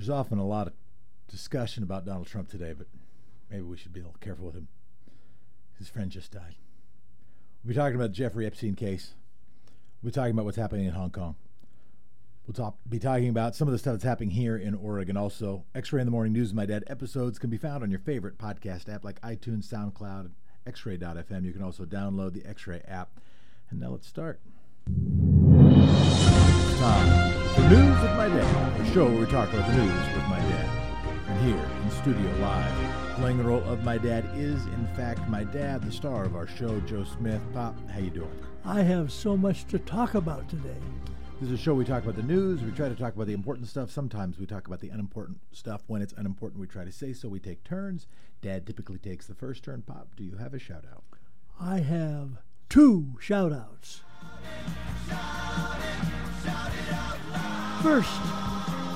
There's often a lot of discussion about Donald Trump today, but maybe we should be a little careful with him. His friend just died. We'll be talking about the Jeffrey Epstein case. We'll be talking about what's happening in Hong Kong. We'll talk, be talking about some of the stuff that's happening here in Oregon. Also, X Ray in the Morning News My Dad episodes can be found on your favorite podcast app like iTunes, SoundCloud, X-Ray.fm. You can also download the X-Ray app. And now let's start. Time for News with My Dad, a show where we talk about the news with my dad. And here in studio live, playing the role of my dad is in fact my dad, the star of our show, Joe Smith. Pop, how you doing? I have so much to talk about today. This is a show we talk about the news. We try to talk about the important stuff. Sometimes we talk about the unimportant stuff. When it's unimportant, we try to say so. We take turns. Dad typically takes the first turn. Pop, do you have a shout out? I have two shout outs. First,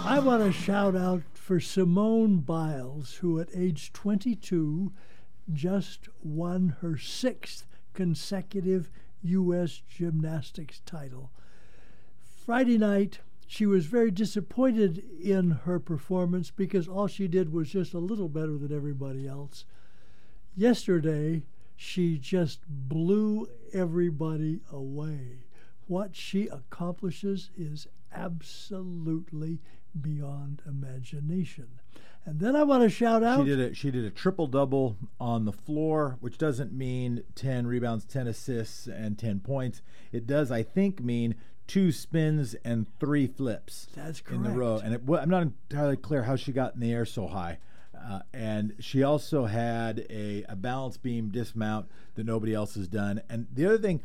I want to shout out for Simone Biles, who at age 22 just won her sixth consecutive U.S. gymnastics title. Friday night, she was very disappointed in her performance because all she did was just a little better than everybody else. Yesterday, she just blew everybody away. What she accomplishes is absolutely beyond imagination. And then I want to shout out. She did a she did a triple double on the floor, which doesn't mean ten rebounds, ten assists, and ten points. It does, I think, mean two spins and three flips. That's in the row. And it, I'm not entirely clear how she got in the air so high. Uh, and she also had a, a balance beam dismount that nobody else has done. And the other thing,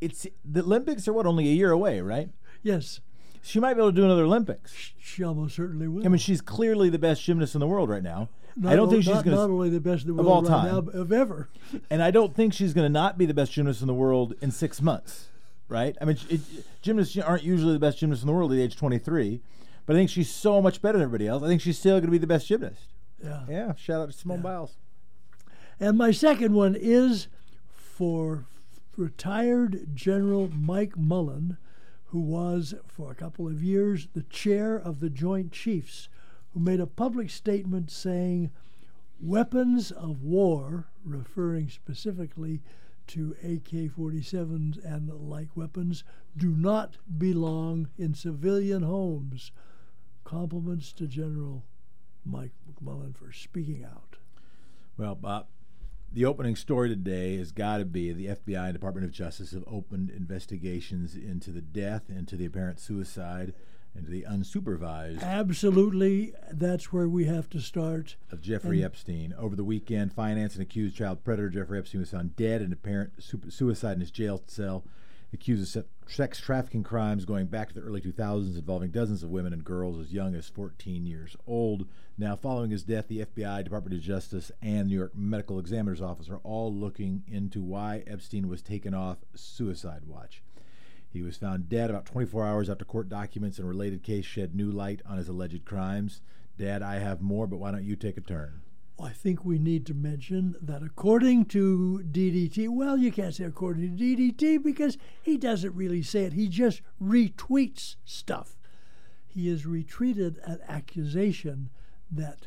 it's the Olympics are what only a year away, right? Yes. She might be able to do another Olympics. She almost certainly will. I mean, she's clearly the best gymnast in the world right now. Not I don't o- think she's not, going not to, only the best in the of world all right time. now, of ever. and I don't think she's going to not be the best gymnast in the world in six months, right? I mean, it, gymnasts aren't usually the best gymnasts in the world at age 23, but I think she's so much better than everybody else. I think she's still going to be the best gymnast. Yeah. Yeah, shout out to Simone Biles. And my second one is for retired General Mike Mullen, who was, for a couple of years, the chair of the Joint Chiefs, who made a public statement saying, Weapons of war, referring specifically to AK 47s and like weapons, do not belong in civilian homes. Compliments to General Mike McMullen for speaking out. Well, Bob, the opening story today has got to be the FBI and Department of Justice have opened investigations into the death, into the apparent suicide, into the unsupervised Absolutely, that's where we have to start. of Jeffrey And- Epstein. Over the weekend, finance and accused child predator Jeffrey Epstein was found dead in apparent su- suicide in his jail cell. Accused of sex trafficking crimes going back to the early 2000s involving dozens of women and girls as young as 14 years old. Now, following his death, the FBI, Department of Justice, and New York Medical Examiner's Office are all looking into why Epstein was taken off suicide watch. He was found dead about 24 hours after court documents and related case shed new light on his alleged crimes. Dad, I have more, but why don't you take a turn? I think we need to mention that according to DDT, well, you can't say according to DDT because he doesn't really say it. He just retweets stuff. He has retweeted an accusation that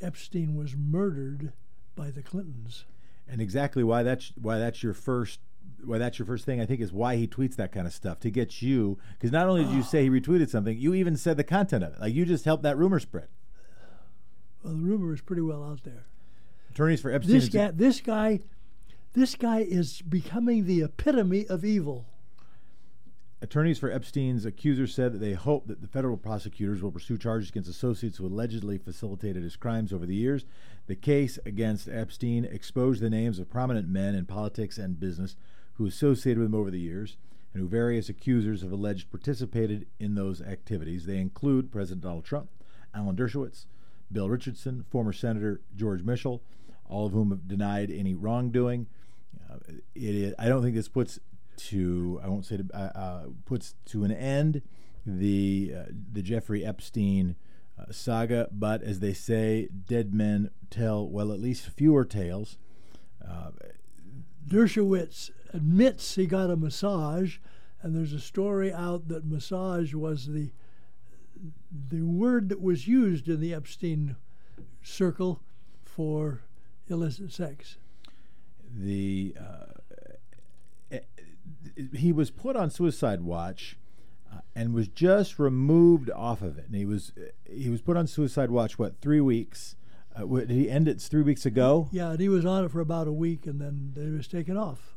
Epstein was murdered by the Clintons. And exactly why that's why that's your first why that's your first thing I think is why he tweets that kind of stuff to get you because not only did you ah. say he retweeted something, you even said the content of it. Like you just helped that rumor spread. Well, the rumor is pretty well out there. Attorneys for Epstein. This guy, this guy, this guy is becoming the epitome of evil. Attorneys for Epstein's accusers said that they hope that the federal prosecutors will pursue charges against associates who allegedly facilitated his crimes over the years. The case against Epstein exposed the names of prominent men in politics and business who associated with him over the years and who various accusers have alleged participated in those activities. They include President Donald Trump, Alan Dershowitz, Bill Richardson, former Senator George Mitchell, all of whom have denied any wrongdoing. Uh, it is, I don't think this puts to I won't say to, uh, uh, puts to an end the uh, the Jeffrey Epstein uh, saga, but as they say, dead men tell well at least fewer tales. Uh, Dershowitz admits he got a massage, and there's a story out that massage was the the word that was used in the Epstein circle for illicit sex. The uh, eh, he was put on suicide watch uh, and was just removed off of it. And he was he was put on suicide watch what three weeks. Uh, did he end it three weeks ago? Yeah, and he was on it for about a week, and then it was taken off.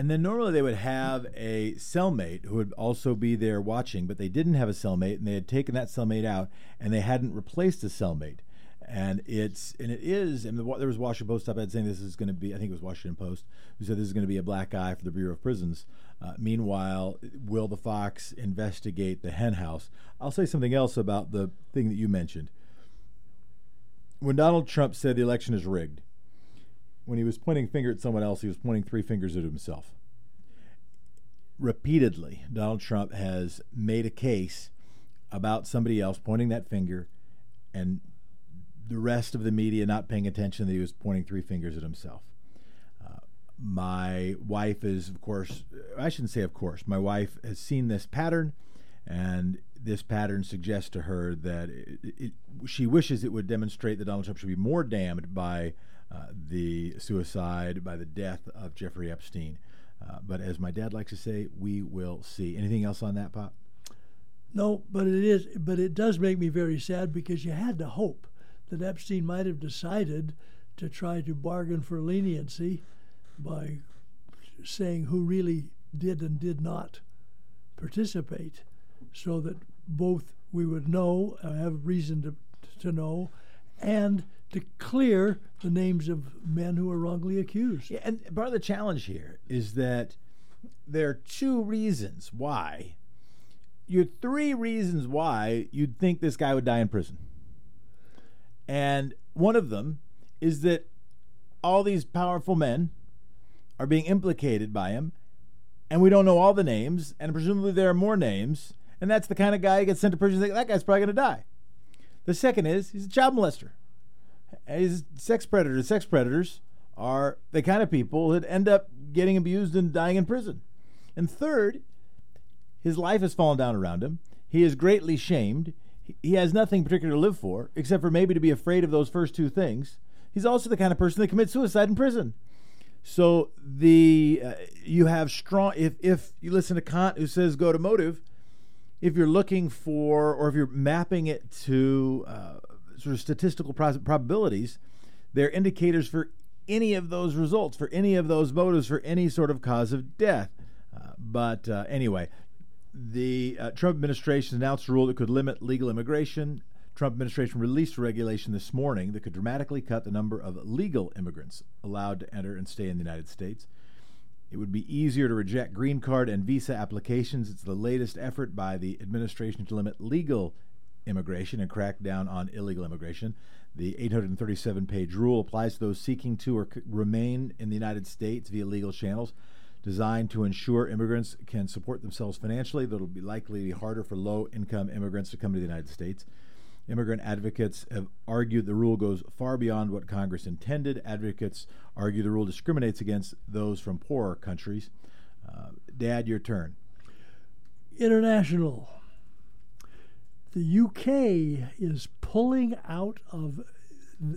And then normally they would have a cellmate who would also be there watching, but they didn't have a cellmate, and they had taken that cellmate out, and they hadn't replaced a cellmate. And it's and it is, and the, there was Washington Post op-ed saying this is going to be. I think it was Washington Post who said this is going to be a black eye for the Bureau of Prisons. Uh, meanwhile, will the Fox investigate the hen house? I'll say something else about the thing that you mentioned. When Donald Trump said the election is rigged, when he was pointing finger at someone else, he was pointing three fingers at himself. Repeatedly, Donald Trump has made a case about somebody else pointing that finger and the rest of the media not paying attention that he was pointing three fingers at himself. Uh, my wife is, of course, I shouldn't say of course, my wife has seen this pattern, and this pattern suggests to her that it, it, she wishes it would demonstrate that Donald Trump should be more damned by uh, the suicide, by the death of Jeffrey Epstein. Uh, but as my dad likes to say, we will see. Anything else on that, Pop? No, but it is. But it does make me very sad because you had to hope that Epstein might have decided to try to bargain for leniency by saying who really did and did not participate, so that both we would know, uh, have reason to to know, and to clear the names of men who are wrongly accused. Yeah, and part of the challenge here is that there are two reasons why. You have three reasons why you'd think this guy would die in prison. And one of them is that all these powerful men are being implicated by him, and we don't know all the names, and presumably there are more names, and that's the kind of guy who gets sent to prison. That guy's probably going to die. The second is he's a child molester. He's sex predators. Sex predators are the kind of people that end up getting abused and dying in prison. And third, his life has fallen down around him. He is greatly shamed. He has nothing particular to live for except for maybe to be afraid of those first two things. He's also the kind of person that commits suicide in prison. So the uh, you have strong if if you listen to Kant who says go to motive, if you're looking for or if you're mapping it to uh, sort of statistical probabilities, they're indicators for any of those results, for any of those motives, for any sort of cause of death. Uh, but uh, anyway, the uh, Trump administration announced a rule that could limit legal immigration. Trump administration released a regulation this morning that could dramatically cut the number of legal immigrants allowed to enter and stay in the United States. It would be easier to reject green card and visa applications. It's the latest effort by the administration to limit legal immigration and crack down on illegal immigration. The 837 page rule applies to those seeking to or remain in the United States via legal channels designed to ensure immigrants can support themselves financially. That'll be likely be harder for low income immigrants to come to the United States. Immigrant advocates have argued the rule goes far beyond what Congress intended. Advocates argue the rule discriminates against those from poorer countries. Uh, Dad, your turn. International. The UK is pulling out of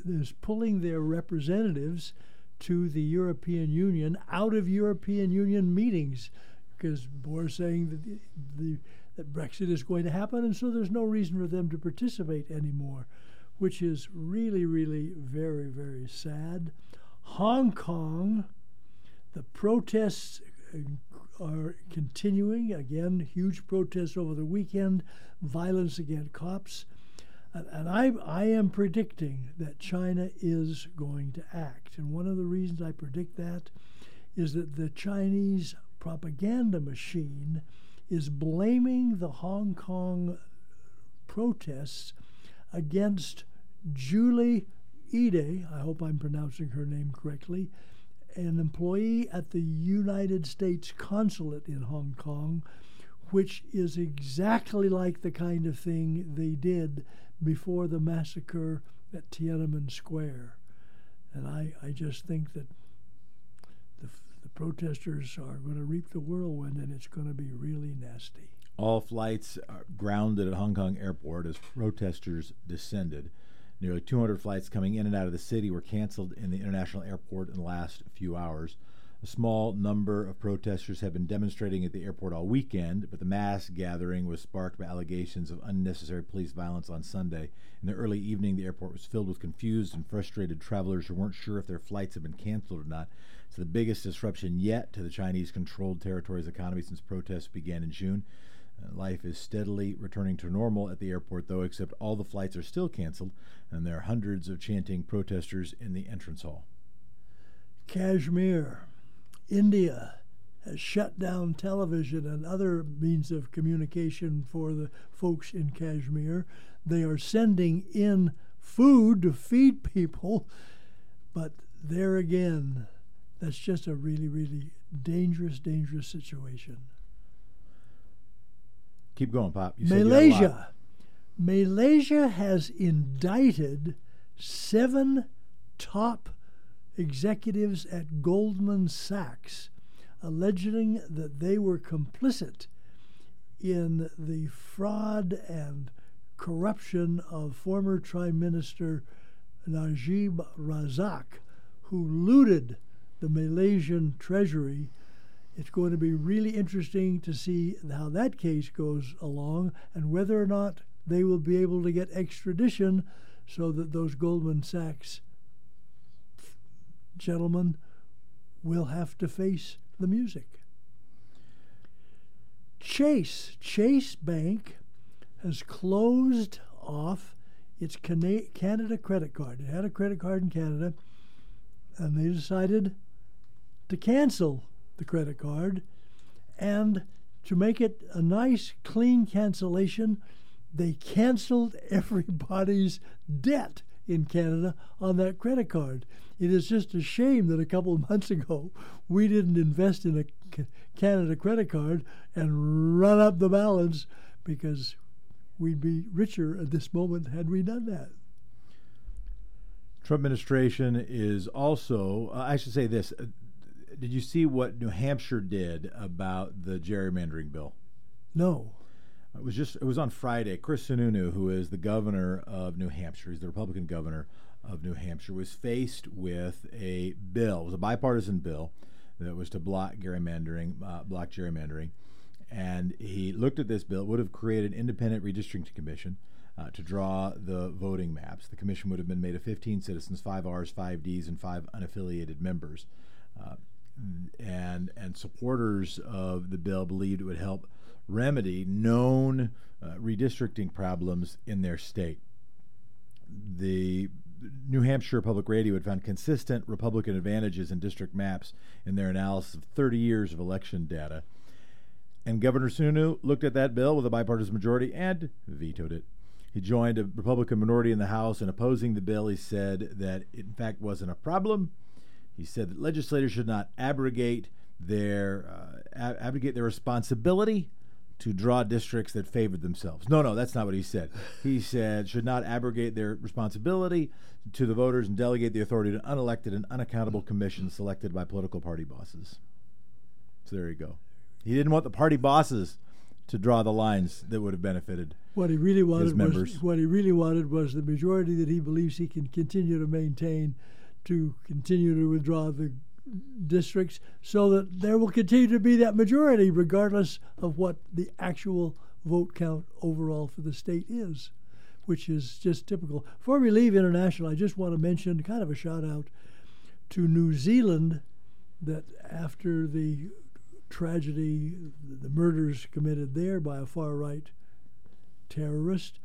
is pulling their representatives to the European Union out of European Union meetings because we're saying that the, the that Brexit is going to happen, and so there's no reason for them to participate anymore, which is really, really very, very sad. Hong Kong, the protests are continuing. Again, huge protests over the weekend, violence against cops. And, I, I am predicting that China is going to act. And one of the reasons I predict that is that the Chinese propaganda machine is blaming the Hong Kong protests against Julie Eadeh, I hope I'm pronouncing her name correctly, an employee at the United States consulate in Hong Kong, which is exactly like the kind of thing they did before the massacre at Tiananmen Square. And I, I just think that the the protesters are going to reap the whirlwind, and it's going to be really nasty. All flights are grounded at Hong Kong airport as protesters descended. Nearly 200 flights coming in and out of the city were canceled in the international airport in the last few hours. A small number of protesters have been demonstrating at the airport all weekend, but the mass gathering was sparked by allegations of unnecessary police violence on Sunday. In the early evening, the airport was filled with confused and frustrated travelers who weren't sure if their flights had been canceled or not. It's the biggest disruption yet to the Chinese controlled territory's economy since protests began in June. Life is steadily returning to normal at the airport, though, except all the flights are still canceled, and there are hundreds of chanting protesters in the entrance hall. Kashmir, India has shut down television and other means of communication for the folks in Kashmir. They are sending in food to feed people, but there again, that's just a really, really dangerous, dangerous situation. Keep going, Pop. You Malaysia. Malaysia has indicted seven top executives at Goldman Sachs, alleging that they were complicit in the fraud and corruption of former Prime Minister Najib Razak, who looted the Malaysian treasury it's going to be really interesting to see how that case goes along and whether or not they will be able to get extradition so that those Goldman Sachs gentlemen will have to face the music. Chase, Chase Bank has closed off its Canada credit card. It had a credit card in Canada, and they decided to cancel the credit card. And to make it a nice, clean cancellation, they canceled everybody's debt in Canada on that credit card. It is just a shame that a couple of months ago we didn't invest in a Canada credit card and run up the balance because we'd be richer at this moment had we done that. Trump administration is also, uh, I should say this, did you see what New Hampshire did about the gerrymandering bill? No. It was just it was on Friday. Chris Sununu, who is the governor of New Hampshire, he's the Republican governor of New Hampshire, was faced with a bill. It was a bipartisan bill that was to block gerrymandering, uh, block gerrymandering, and he looked at this bill. It would have created an independent redistricting commission. Uh, to draw the voting maps. The commission would have been made of 15 citizens, five R's, five D's, and five unaffiliated members. Uh, and and supporters of the bill believed it would help remedy known uh, redistricting problems in their state. The New Hampshire Public Radio had found consistent Republican advantages in district maps in their analysis of 30 years of election data. And Governor Sununu looked at that bill with a bipartisan majority and vetoed it. He joined a Republican minority in the House in opposing the bill. He said that it, in fact, wasn't a problem he said that legislators should not abrogate their uh, ab- abrogate their responsibility to draw districts that favored themselves. No, no, that's not what he said. He said should not abrogate their responsibility to the voters and delegate the authority to unelected and unaccountable commissions selected by political party bosses. So there you go. He didn't want the party bosses to draw the lines that would have benefited. What he really wanted was what he really wanted was the majority that he believes he can continue to maintain to continue to withdraw the districts so that there will continue to be that majority regardless of what the actual vote count overall for the state is, which is just typical. Before we leave international, I just want to mention kind of a shout out to New Zealand that after the tragedy, the murders committed there by a far right terrorist,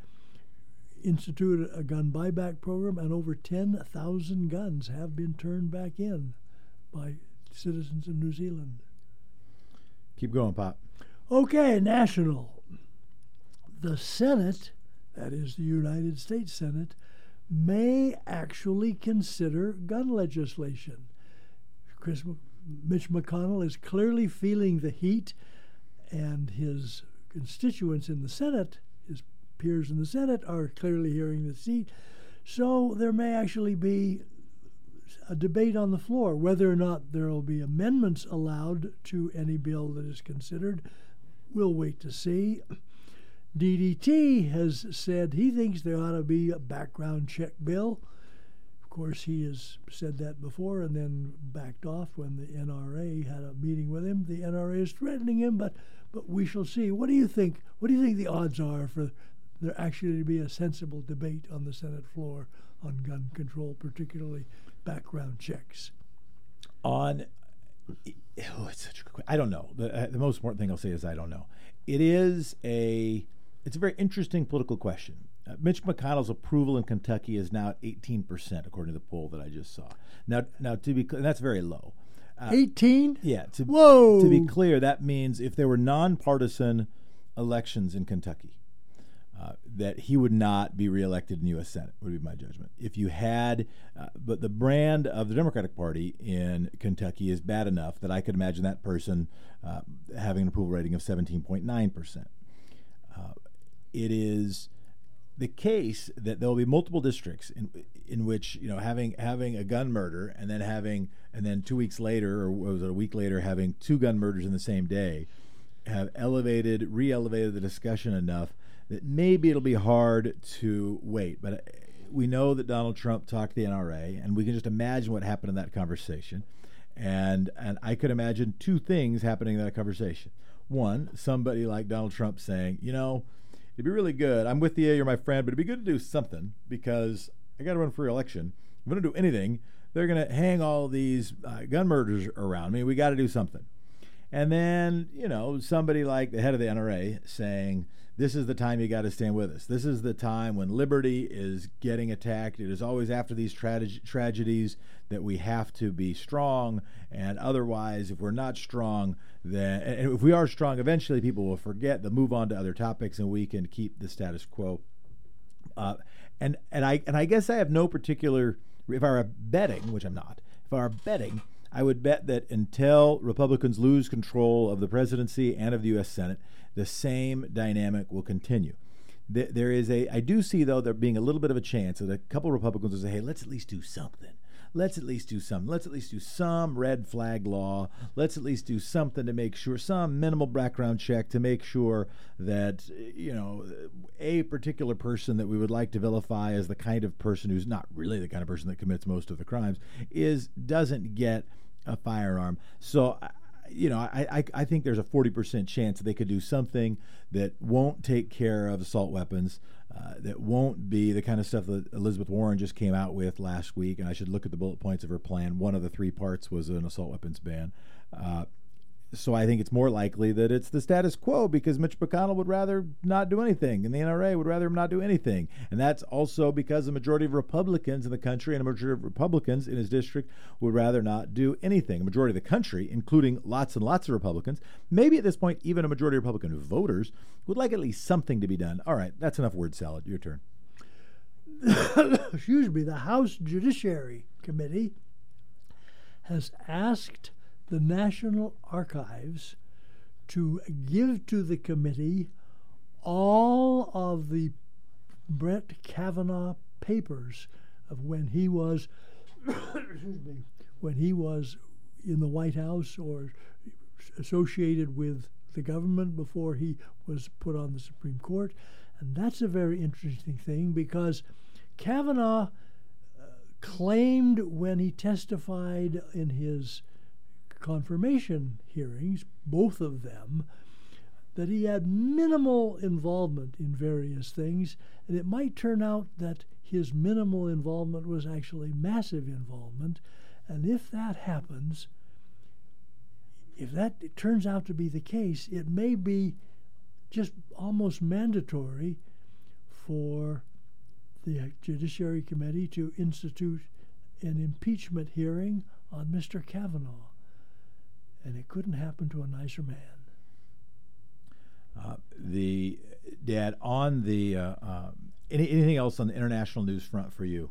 instituted a gun buyback program, and over 10,000 guns have been turned back in by citizens of New Zealand. Keep going, Pop. Okay, national. The Senate, that is the United States Senate, may actually consider gun legislation. Chris, Mitch McConnell is clearly feeling the heat, and his constituents in the Senate peers in the Senate are clearly hearing the seat. So there may actually be a debate on the floor whether or not there will be amendments allowed to any bill that is considered. we'll wait to see. DDT has said he thinks there ought to be a background check bill. Of course, he has said that before and then backed off when the NRA had a meeting with him. The NRA is threatening him, but but we shall see. What do you think? What do you think the odds are for there actually be a sensible debate on the Senate floor on gun control, particularly background checks? On oh, it's such a good. I don't know. The, uh, the most important thing I'll say is I don't know. It is a it's a very interesting political question. Uh, Mitch McConnell's approval in Kentucky is now at 18%, according to the poll that I just saw. Now, now to be clear, that's very low. Uh, 18? Yeah. To, Whoa. To be clear, that means if there were nonpartisan elections in Kentucky, uh, that he would not be reelected in the U.S. Senate, would be my judgment. If you had, uh, but the brand of the Democratic Party in Kentucky is bad enough that I could imagine that person uh, having an approval rating of 17.9%. Uh, it is the case that there will be multiple districts in in which you know having having a gun murder and then having and then two weeks later or was it a week later having two gun murders in the same day have elevated re-elevated the discussion enough that maybe it'll be hard to wait but uh, we know that Donald Trump talked to the NRA and we can just imagine what happened in that conversation and and I could imagine two things happening in that conversation one somebody like Donald Trump saying you know it'd be really good. I'm with you, you're my friend, but it'd be good to do something because I got to run for election. If I don't do anything, they're going to hang all these uh, gun murders around me. We got to do something. And then, you know, somebody like the head of the NRA saying, this is the time you got to stand with us. This is the time when liberty is getting attacked. It is always after these tra- tragedies that we have to be strong. And otherwise, if we're not strong, then and if we are strong, eventually people will forget. They'll move on to other topics, and we can keep the status quo. Uh, and and I and I guess I have no particular. If I were betting, which I'm not, if I were betting, I would bet that until Republicans lose control of the presidency and of the U.S. Senate, the same dynamic will continue. There is a, I do see though there being a little bit of a chance that a couple Republicans will say, "Hey, let's at least do something." Let's at least do some. Let's at least do some red flag law. Let's at least do something to make sure, some minimal background check to make sure that, you know, a particular person that we would like to vilify as the kind of person who's not really the kind of person that commits most of the crimes is doesn't get a firearm. So you know, I, I, I think there's a 40% chance they could do something that won't take care of assault weapons, uh, that won't be the kind of stuff that Elizabeth Warren just came out with last week. And I should look at the bullet points of her plan. One of the three parts was an assault weapons ban. Uh, so I think it's more likely that it's the status quo because Mitch McConnell would rather not do anything, and the NRA would rather not do anything, and that's also because the majority of Republicans in the country and a majority of Republicans in his district would rather not do anything. A majority of the country, including lots and lots of Republicans, maybe at this point even a majority of Republican voters, would like at least something to be done. All right, that's enough word salad. Your turn. Excuse me. The House Judiciary Committee has asked the National Archives to give to the committee all of the Brett Kavanaugh papers of when he was when he was in the White House or associated with the government before he was put on the Supreme Court. And that's a very interesting thing because Kavanaugh uh, claimed when he testified in his confirmation hearings, both of them, that he had minimal involvement in various things, and it might turn out that his minimal involvement was actually massive involvement. And if that happens, if that turns out to be the case, it may be just almost mandatory for the Judiciary Committee to institute an impeachment hearing on Mr. Kavanaugh and it couldn't happen to a nicer man. Uh, the dad on the uh, uh, any, anything else on the international news front for you?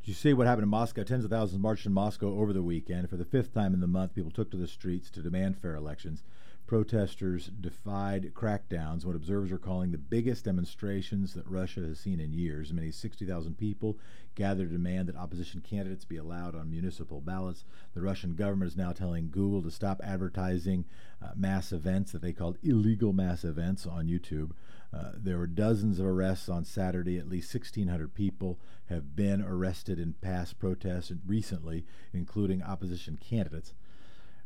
Did you see what happened in Moscow? Tens of thousands marched in Moscow over the weekend. For the fifth time in the month, people took to the streets to demand fair elections. Protesters defied crackdowns, what observers are calling the biggest demonstrations that Russia has seen in years. Many 60,000 people gathered to demand that opposition candidates be allowed on municipal ballots. The Russian government is now telling Google to stop advertising uh, mass events that they called illegal mass events on YouTube. Uh, there were dozens of arrests on Saturday. At least 1,600 people have been arrested in past protests recently, including opposition candidates.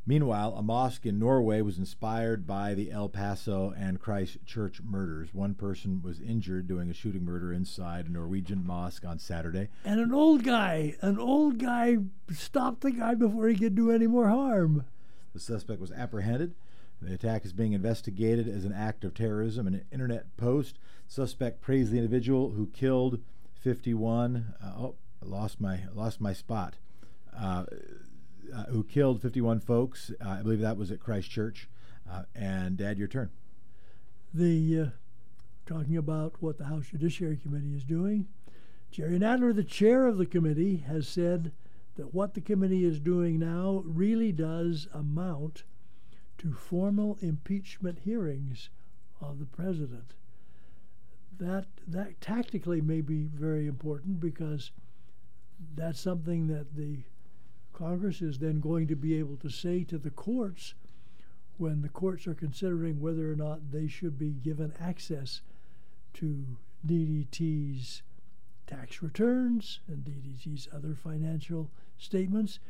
Meanwhile, a mosque in Norway was inspired by the El Paso and Christchurch murders. One person was injured doing a shooting murder inside a Norwegian mosque on Saturday. And an old guy, an old guy stopped the guy before he could do any more harm. The suspect was apprehended. The attack is being investigated as an act of terrorism. An internet post suspect praised the individual who killed 51. Uh, oh, I lost my lost my spot. Uh, uh, who killed 51 folks. Uh, I believe that was at Christchurch. Uh, and Dad, your turn. The uh, talking about what the House Judiciary Committee is doing. Jerry Nadler, the chair of the committee, has said that what the committee is doing now really does amount to formal impeachment hearings of the president. That that tactically may be very important because that's something that the Congress is then going to be able to say to the courts when the courts are considering whether or not they should be given access to DDT's tax returns and DDT's other financial statements,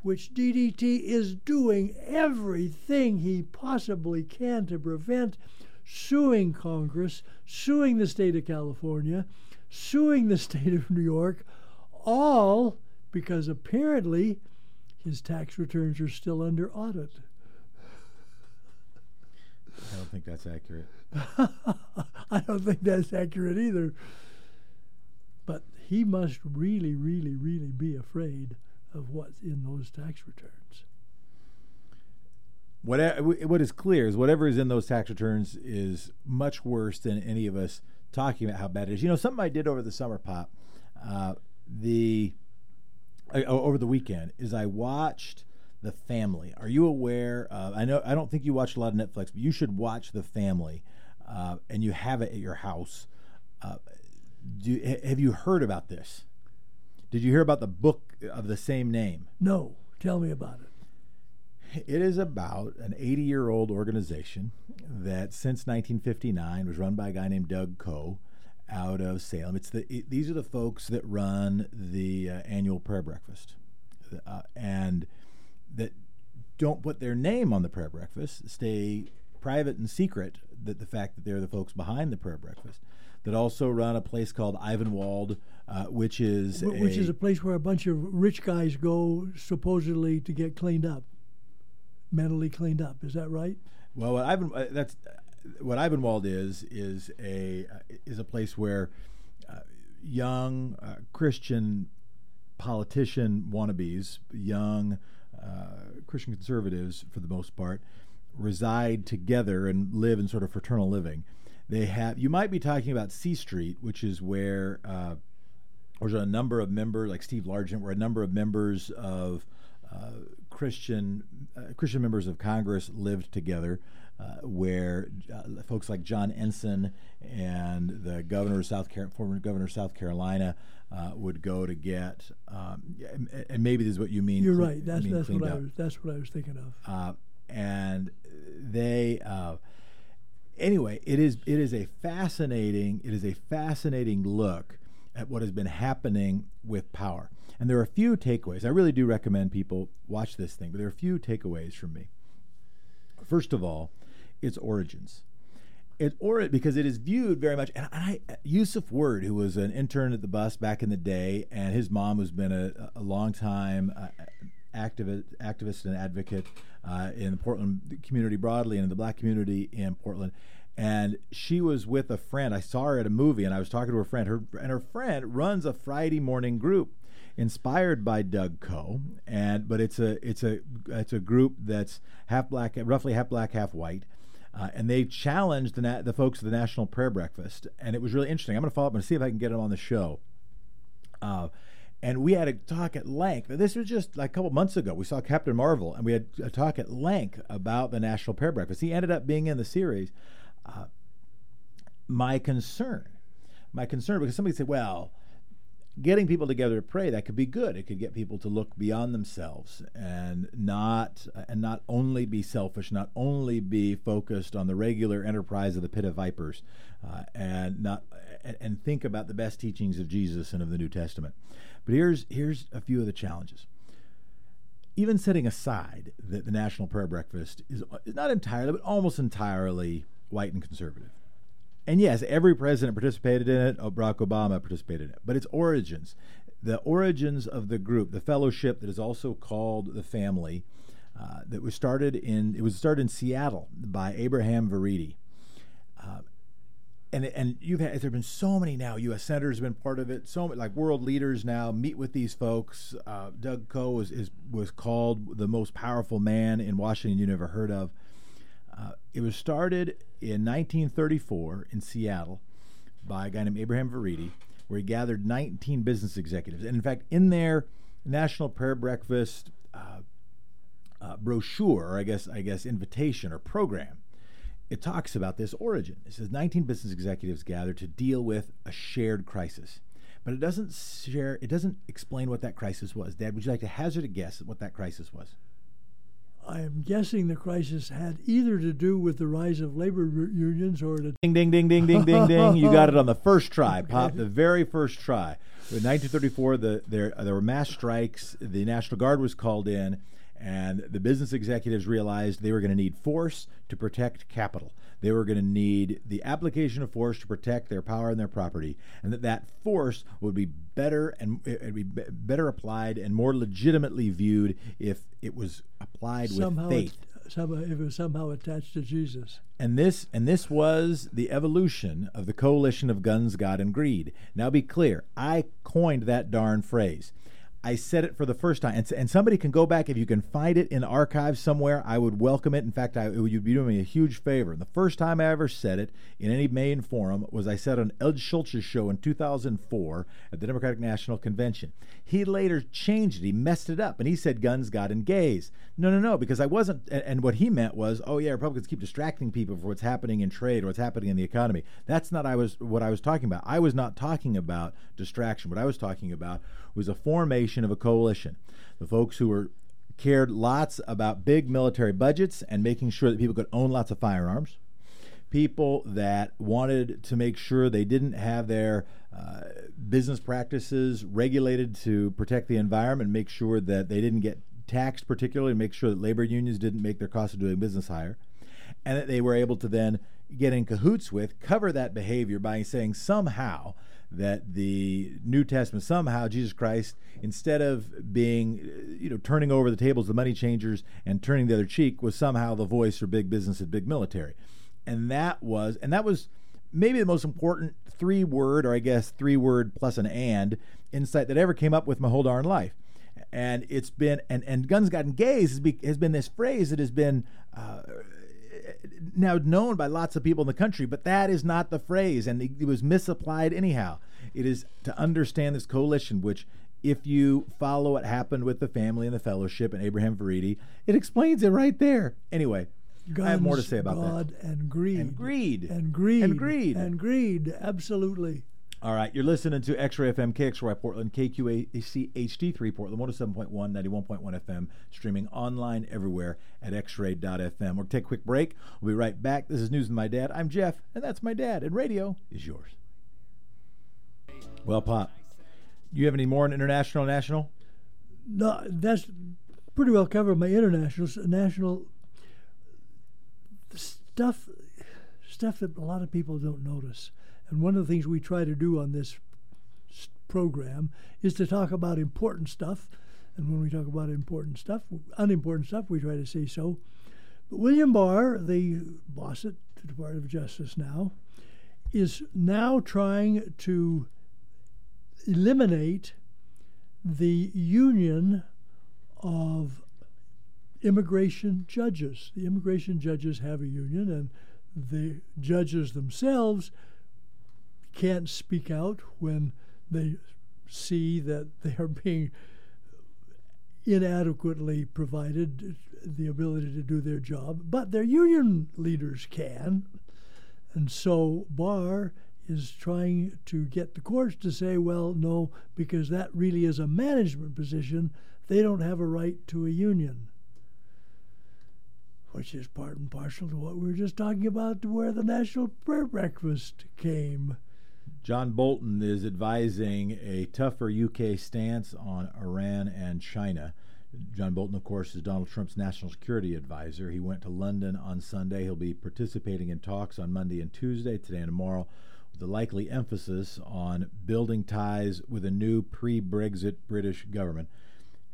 which DDT is doing everything he possibly can to prevent, suing Congress, suing the state of California, suing the state of New York, all because apparently his tax returns are still under audit. I don't think that's accurate. I don't think that's accurate either. But he must really, really, really be afraid of what's in those tax returns. What, what is clear is whatever is in those tax returns is much worse than any of us talking about how bad it is. You know, something I did over the summer, Pop, uh, the over the weekend is I watched The Family. Are you aware? Of, I know I don't think you watch a lot of Netflix, but you should watch The Family, uh, and you have it at your house. Uh, do, have you heard about this? Did you hear about the book of the same name? No. Tell me about it. It is about an 80 year old organization that since 1959 was run by a guy named Doug Coe out of Salem. It's the it, these are the folks that run the uh, annual prayer breakfast, uh, and that don't put their name on the prayer breakfast. Stay private and secret. That the fact that they're the folks behind the prayer breakfast. That also run a place called Ivanwald, uh, which is which a, is a place where a bunch of rich guys go supposedly to get cleaned up, mentally cleaned up. Is that right? Well, Ivan, uh, that's what Ivanwald is is a uh, is a place where uh, young uh, Christian politician wannabes, young uh, Christian conservatives for the most part, reside together and live in sort of fraternal living. They have you might be talking about C Street, which is where uh, there's a number of members like Steve Largent, where a number of members of Christian Christian members of Congress lived together uh, where uh, folks like John Ensign and the governor of South Car- former governor of South Carolina uh, would go to get, um, and maybe this is what you mean. You're right. That's that's what up. I was that's what I was thinking of. Uh, and they, uh, anyway, it is it is a fascinating it is a fascinating look at what has been happening with power. And there are a few takeaways. I really do recommend people watch this thing, but there are a few takeaways from me. First of all, its origins. It or it, because it is viewed very much, and I Yusuf Word, who was an intern at the bus back in the day, and his mom has been a, a long time uh, activist, activist and advocate uh, in the Portland community broadly and in the black community in Portland. And she was with a friend. I saw her at a movie, and I was talking to her friend. Her and her friend runs a Friday morning group inspired by Doug Coe, and but it's a it's a it's a group that's half black, roughly half black, half white. Uh, and they challenged the, na- the folks of the National Prayer Breakfast, and it was really interesting. I'm going to follow up and see if I can get them on the show. Uh, and we had a talk at length. This was just like a couple months ago. We saw Captain Marvel, and we had a talk at length about the National Prayer Breakfast. He ended up being in the series. Uh, my concern, my concern, because somebody said, well, getting people together to pray that could be good. It could get people to look beyond themselves and not and not only be selfish not only be focused on the regular enterprise of the pit of vipers uh, and not and, think about the best teachings of Jesus and of the New Testament. But here's here's a few of the challenges. Even setting aside that the national prayer breakfast is, is not entirely but almost entirely white and conservative and yes, every president participated in it. Oh, Barack Obama participated in it. But its origins, the origins of the group, the fellowship that is also called the family, uh, that was started in it was started in Seattle by Abraham Vereide. Uh, and and you've had there've been so many now. U.S. senators have been part of it. So many, like world leaders now meet with these folks. Uh, Doug Coe was is, was called the most powerful man in Washington you never heard of. Uh, it was started in 1934 in Seattle by a guy named Abraham Vereide, where he gathered 19 business executives. And in fact, in their National Prayer Breakfast uh, uh, brochure, or I guess I guess invitation or program, it talks about this origin. It says 19 business executives gathered to deal with a shared crisis. But it doesn't share. It doesn't explain what that crisis was. Dad, would you like to hazard a guess at what that crisis was? I am guessing the crisis had either to do with the rise of labor unions or the ding ding ding ding ding ding ding. You got it on the first try, okay. Pop. The very first try. In 1934, the, there there were mass strikes. The National Guard was called in, and the business executives realized they were going to need force to protect capital. They were going to need the application of force to protect their power and their property, and that that force would be better and it'd be better applied and more legitimately viewed if it was applied somehow with faith. It, somehow, if it was somehow attached to Jesus. And this and this was the evolution of the coalition of guns, God, and greed. Now be clear, I coined that darn phrase. I said it for the first time, and, and somebody can go back if you can find it in archives somewhere. I would welcome it. In fact, I, you'd be doing me a huge favor. The first time I ever said it in any main forum was I said on Ed Schultz's show in 2004 at the Democratic National Convention. He later changed it. He messed it up, and he said guns, God, and gays. No, no, no, because I wasn't. And, and what he meant was, oh yeah, Republicans keep distracting people for what's happening in trade or what's happening in the economy. That's not I was what I was talking about. I was not talking about distraction. What I was talking about was a formation of a coalition. The folks who were cared lots about big military budgets and making sure that people could own lots of firearms. People that wanted to make sure they didn't have their uh, business practices regulated to protect the environment, make sure that they didn't get taxed, particularly, make sure that labor unions didn't make their cost of doing business higher, and that they were able to then get in cahoots with, cover that behavior by saying somehow that the New Testament somehow Jesus Christ, instead of being, you know, turning over the tables the money changers and turning the other cheek, was somehow the voice for big business and big military, and that was and that was maybe the most important three word or I guess three word plus an and insight that ever came up with my whole darn life. And it's been and and guns gotten gays has been this phrase that has been. Uh, now known by lots of people in the country, but that is not the phrase, and it was misapplied anyhow. It is to understand this coalition, which, if you follow what happened with the family and the fellowship and Abraham Vereide, it explains it right there. Anyway, Guns, I have more to say about God that. and greed. And greed. And greed. And greed. And greed. Absolutely. All right, you're listening to X-Ray FM, KXRY Portland, KQAC HD3 Portland, 107.1, 91.1 FM, streaming online everywhere at xray.fm. We'll take a quick break. We'll be right back. This is News with My Dad. I'm Jeff, and that's my dad, and radio is yours. Well, Pop, you have any more on international, national? No, that's pretty well covered my international, national stuff, stuff that a lot of people don't notice and one of the things we try to do on this program is to talk about important stuff. And when we talk about important stuff, unimportant stuff, we try to say so. But William Barr, the boss at the Department of Justice now, is now trying to eliminate the union of immigration judges. The immigration judges have a union, and the judges themselves can't speak out when they see that they are being inadequately provided the ability to do their job, but their union leaders can. And so Barr is trying to get the courts to say, well, no, because that really is a management position. They don't have a right to a union, which is part and parcel to what we were just talking about, to where the National Prayer Breakfast came. John Bolton is advising a tougher UK stance on Iran and China. John Bolton, of course, is Donald Trump's national security advisor. He went to London on Sunday. He'll be participating in talks on Monday and Tuesday, today and tomorrow, with a likely emphasis on building ties with a new pre Brexit British government.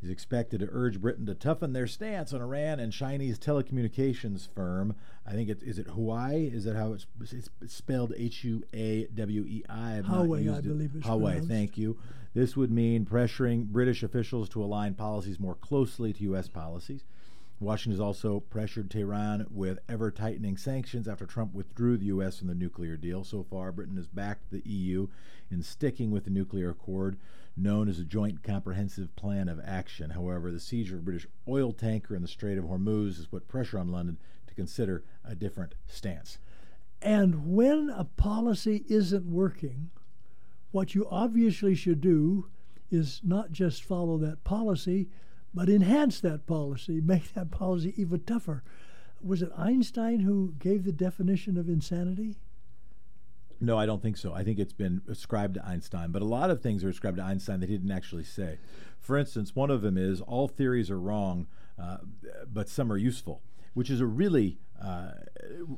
He's expected to urge Britain to toughen their stance on Iran and Chinese telecommunications firm. I think it is it Huawei. Is that how it's, it's spelled? H U A W E I. Huawei, I believe it's Huawei. Pronounced. Thank you. This would mean pressuring British officials to align policies more closely to U.S. policies. Washington has also pressured Tehran with ever tightening sanctions after Trump withdrew the U.S. from the nuclear deal. So far, Britain has backed the EU in sticking with the nuclear accord known as a Joint Comprehensive Plan of Action. However, the seizure of a British oil tanker in the Strait of Hormuz has put pressure on London to consider a different stance. And when a policy isn't working, what you obviously should do is not just follow that policy, but enhance that policy, make that policy even tougher. Was it Einstein who gave the definition of insanity? No, I don't think so. I think it's been ascribed to Einstein, but a lot of things are ascribed to Einstein that he didn't actually say. For instance, one of them is all theories are wrong, uh, but some are useful, which is a really, uh,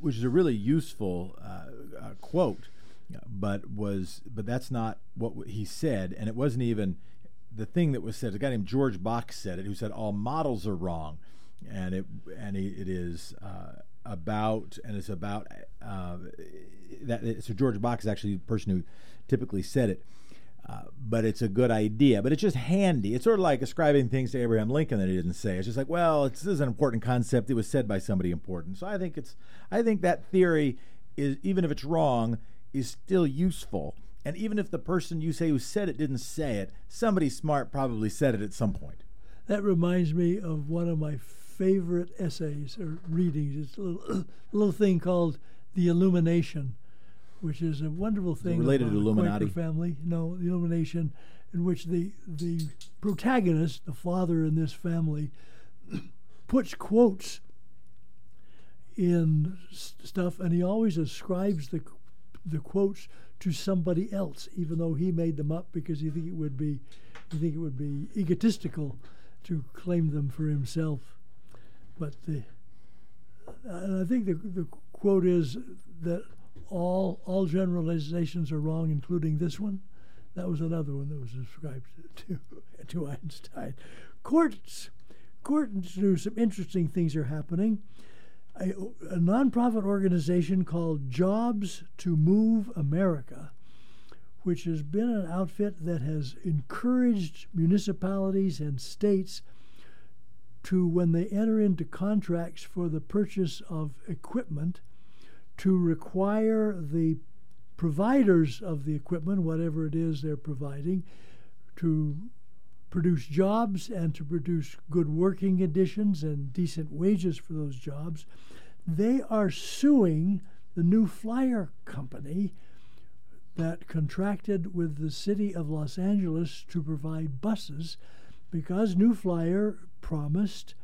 which is a really useful uh, uh quote, but was, but that's not what he said, and it wasn't even the thing that was said. A guy named George Box said it, who said all models are wrong, and it and it is uh, about and it's about uh, that. So George Box is actually the person who typically said it. Uh, but it's a good idea. But it's just handy. It's sort of like ascribing things to Abraham Lincoln that he didn't say. It's just like, well, this is an important concept. It was said by somebody important. So I think it's, I think that theory is, even if it's wrong, is still useful. And even if the person you say who said it didn't say it, somebody smart probably said it at some point. That reminds me of one of my favorite essays or readings. It's a little, little thing called The Illumination, which is a wonderful thing. related to the Illuminati family. No, the Illumination, in which the the protagonist, the father in this family, puts quotes in stuff, and he always ascribes the the quotes to somebody else, even though he made them up because he think it would be, he think it would be egotistical to claim them for himself. But the, I think the, the quote is that all all generalizations are wrong, including this one. That was another one that was ascribed to to Einstein. Courts courts do some interesting things are happening. A, a nonprofit organization called Jobs to Move America, which has been an outfit that has encouraged municipalities and states to when they enter into contracts for the purchase of equipment to require the providers of the equipment, whatever it is they're providing, to produce jobs and to produce good working conditions and decent wages for those jobs. They are suing the New Flyer Company that contracted with the city of Los Angeles to provide buses because New Flyer promised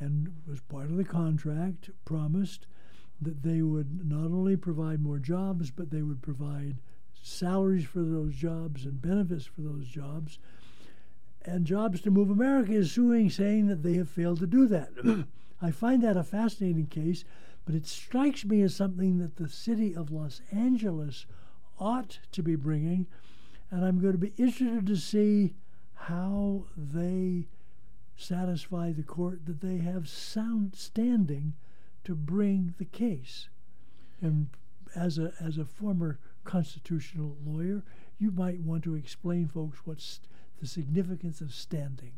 and was part of the contract promised that they would not only provide more jobs but they would provide salaries for those jobs and benefits for those jobs and jobs to move america is suing saying that they have failed to do that. I find that a fascinating case but it strikes me as something that the city of los angeles ought to be bringing and i'm going to be interested to see how they satisfy the court that they have sound standing to bring the case. And as a as a former constitutional lawyer, you might want to explain folks what's the significance of standing.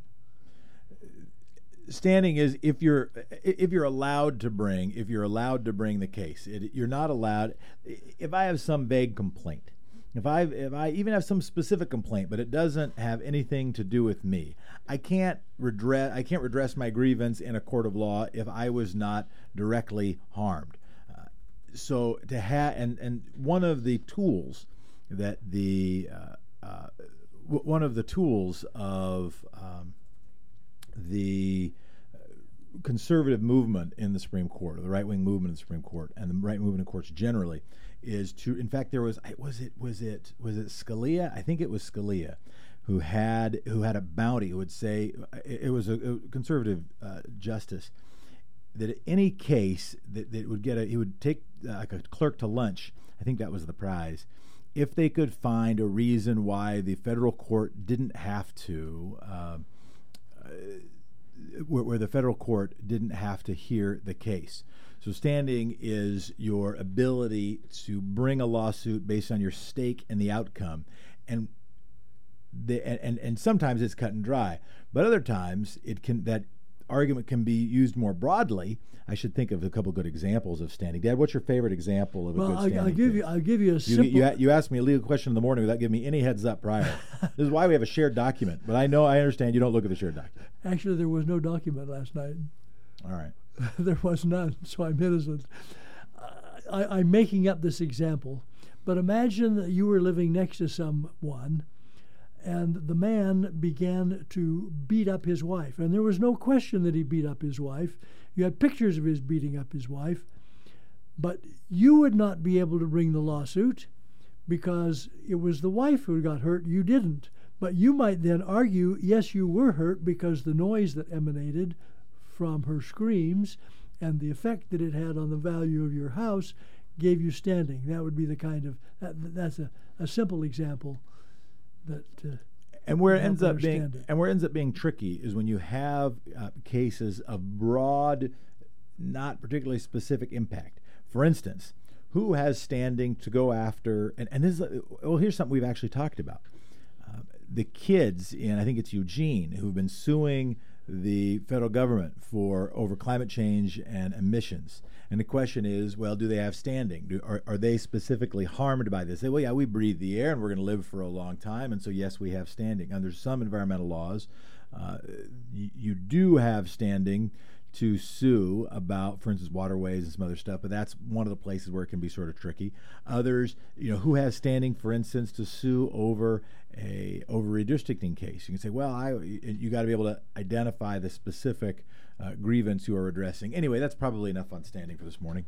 Standing is if you're if you're allowed to bring if you're allowed to bring the case. It, you're not allowed. If I have some vague complaint, if I if I even have some specific complaint, but it doesn't have anything to do with me, I can't redress I can't redress my grievance in a court of law if I was not directly harmed. Uh, so to have and and one of the tools that the uh, uh, w- one of the tools of um, the conservative movement in the Supreme Court, or the right wing movement in the Supreme Court, and the right movement in courts generally, is to. In fact, there was was it was it was it Scalia? I think it was Scalia, who had who had a bounty. Who would say it, was a, a conservative uh, justice that any case that, that would get a he would take uh, like a clerk to lunch. I think that was the prize. If they could find a reason why the federal court didn't have to. Uh, where, where, the federal court didn't have to hear the case. So, standing is your ability to bring a lawsuit based on your stake in the outcome. And the, and, and sometimes it's cut and dry, but other times it can that argument can be used more broadly. I should think of a couple good examples of standing. Dad, what's your favorite example of a well, good standing? Well, I'll give case? you. I'll give you a simple. You, you, you, asked me a legal question in the morning without giving me any heads up prior. this is why we have a shared document. But I know I understand you don't look at the shared document. Actually, there was no document last night. All right. there was none, so I'm innocent. Uh, I, I'm making up this example, but imagine that you were living next to someone and the man began to beat up his wife. And there was no question that he beat up his wife. You had pictures of his beating up his wife. But you would not be able to bring the lawsuit because it was the wife who got hurt, you didn't. But you might then argue, yes, you were hurt because the noise that emanated from her screams and the effect that it had on the value of your house gave you standing. That would be the kind of, that, that's a, a simple example that uh, and where it ends up being it. and where it ends up being tricky is when you have uh, cases of broad not particularly specific impact for instance who has standing to go after and, and this is well here's something we've actually talked about uh, the kids in i think it's eugene who've been suing the federal government for over climate change and emissions and the question is, well, do they have standing? Do, are, are they specifically harmed by this? They, well, yeah, we breathe the air and we're going to live for a long time, and so yes, we have standing. Under some environmental laws, uh, y- you do have standing to sue about, for instance, waterways and some other stuff. But that's one of the places where it can be sort of tricky. Others, you know, who has standing, for instance, to sue over a over redistricting case? You can say, well, I you got to be able to identify the specific uh, grievance you are addressing. Anyway, that's probably enough on standing for this morning.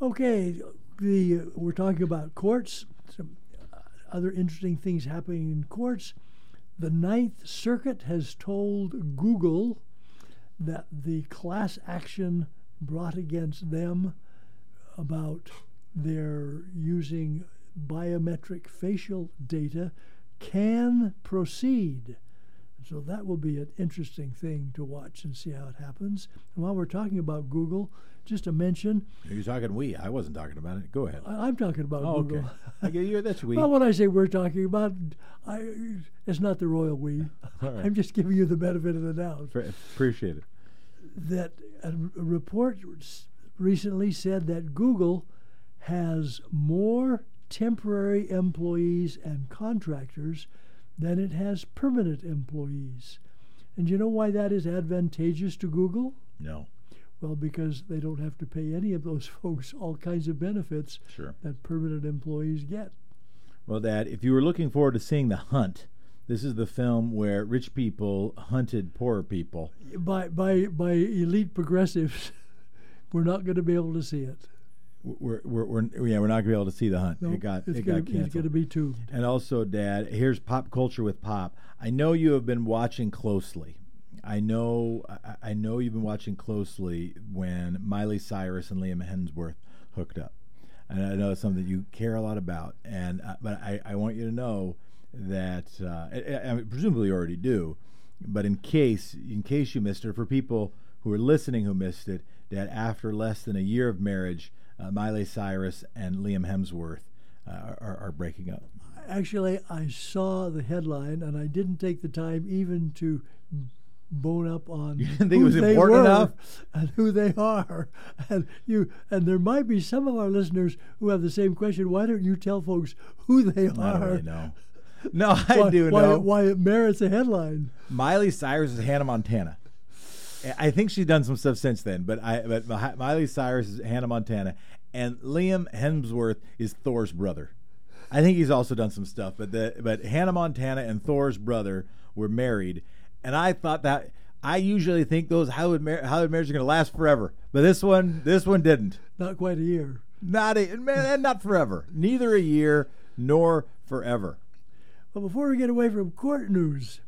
Okay, the uh, we're talking about courts. Some uh, other interesting things happening in courts. The Ninth Circuit has told Google that the class action brought against them about their using biometric facial data can proceed. So that will be an interesting thing to watch and see how it happens. And while we're talking about Google, just a mention. You're talking we. I wasn't talking about it. Go ahead. I, am talking about oh, Google. Okay. yeah, that's we. well, when I say we're talking about, I, it's not the royal we. right. I'm just giving you the benefit of the doubt. Appreciate it. That a, a report recently said that Google has more temporary employees and contractors than it has permanent employees. And you know why that is advantageous to Google? No. Well, because they don't have to pay any of those folks all kinds of benefits sure. that permanent employees get. Well, Dad, if you were looking forward to seeing The Hunt, this is the film where rich people hunted poorer people. By by by elite progressives, we're not going to be able to see it we're, we're, we're, yeah we're not gonna be able to see the hunt. Nope, it got it gonna, got canceled. It's gonna be too. And also, Dad, here's pop culture with pop. I know you have been watching closely. I know I, I know you've been watching closely when Miley Cyrus and Liam Hemsworth hooked up, and I know it's something that you care a lot about. And uh, but I, I want you to know that uh, I, I presumably you already do, but in case in case you missed it, for people who are listening who missed it, that after less than a year of marriage uh, Miley Cyrus and Liam Hemsworth uh, are, are breaking up. Actually, I saw the headline and I didn't take the time even to bone up on You didn't think who it was they important were enough? and who they are. And you and there might be some of our listeners who have the same question. Why don't you tell folks who they I don't are? really know. No, I why, do why, know. why it merits a headline. Miley Cyrus is Hannah Montana. I think she's done some stuff since then, but I but Miley Cyrus is Hannah Montana, and Liam Hemsworth is Thor's brother. I think he's also done some stuff, but the but Hannah Montana and Thor's brother were married, and I thought that I usually think those Hollywood mar- Hollywood marriages are going to last forever, but this one this one didn't. Not quite a year. Not a man, and not forever. Neither a year nor forever. But before we get away from court news,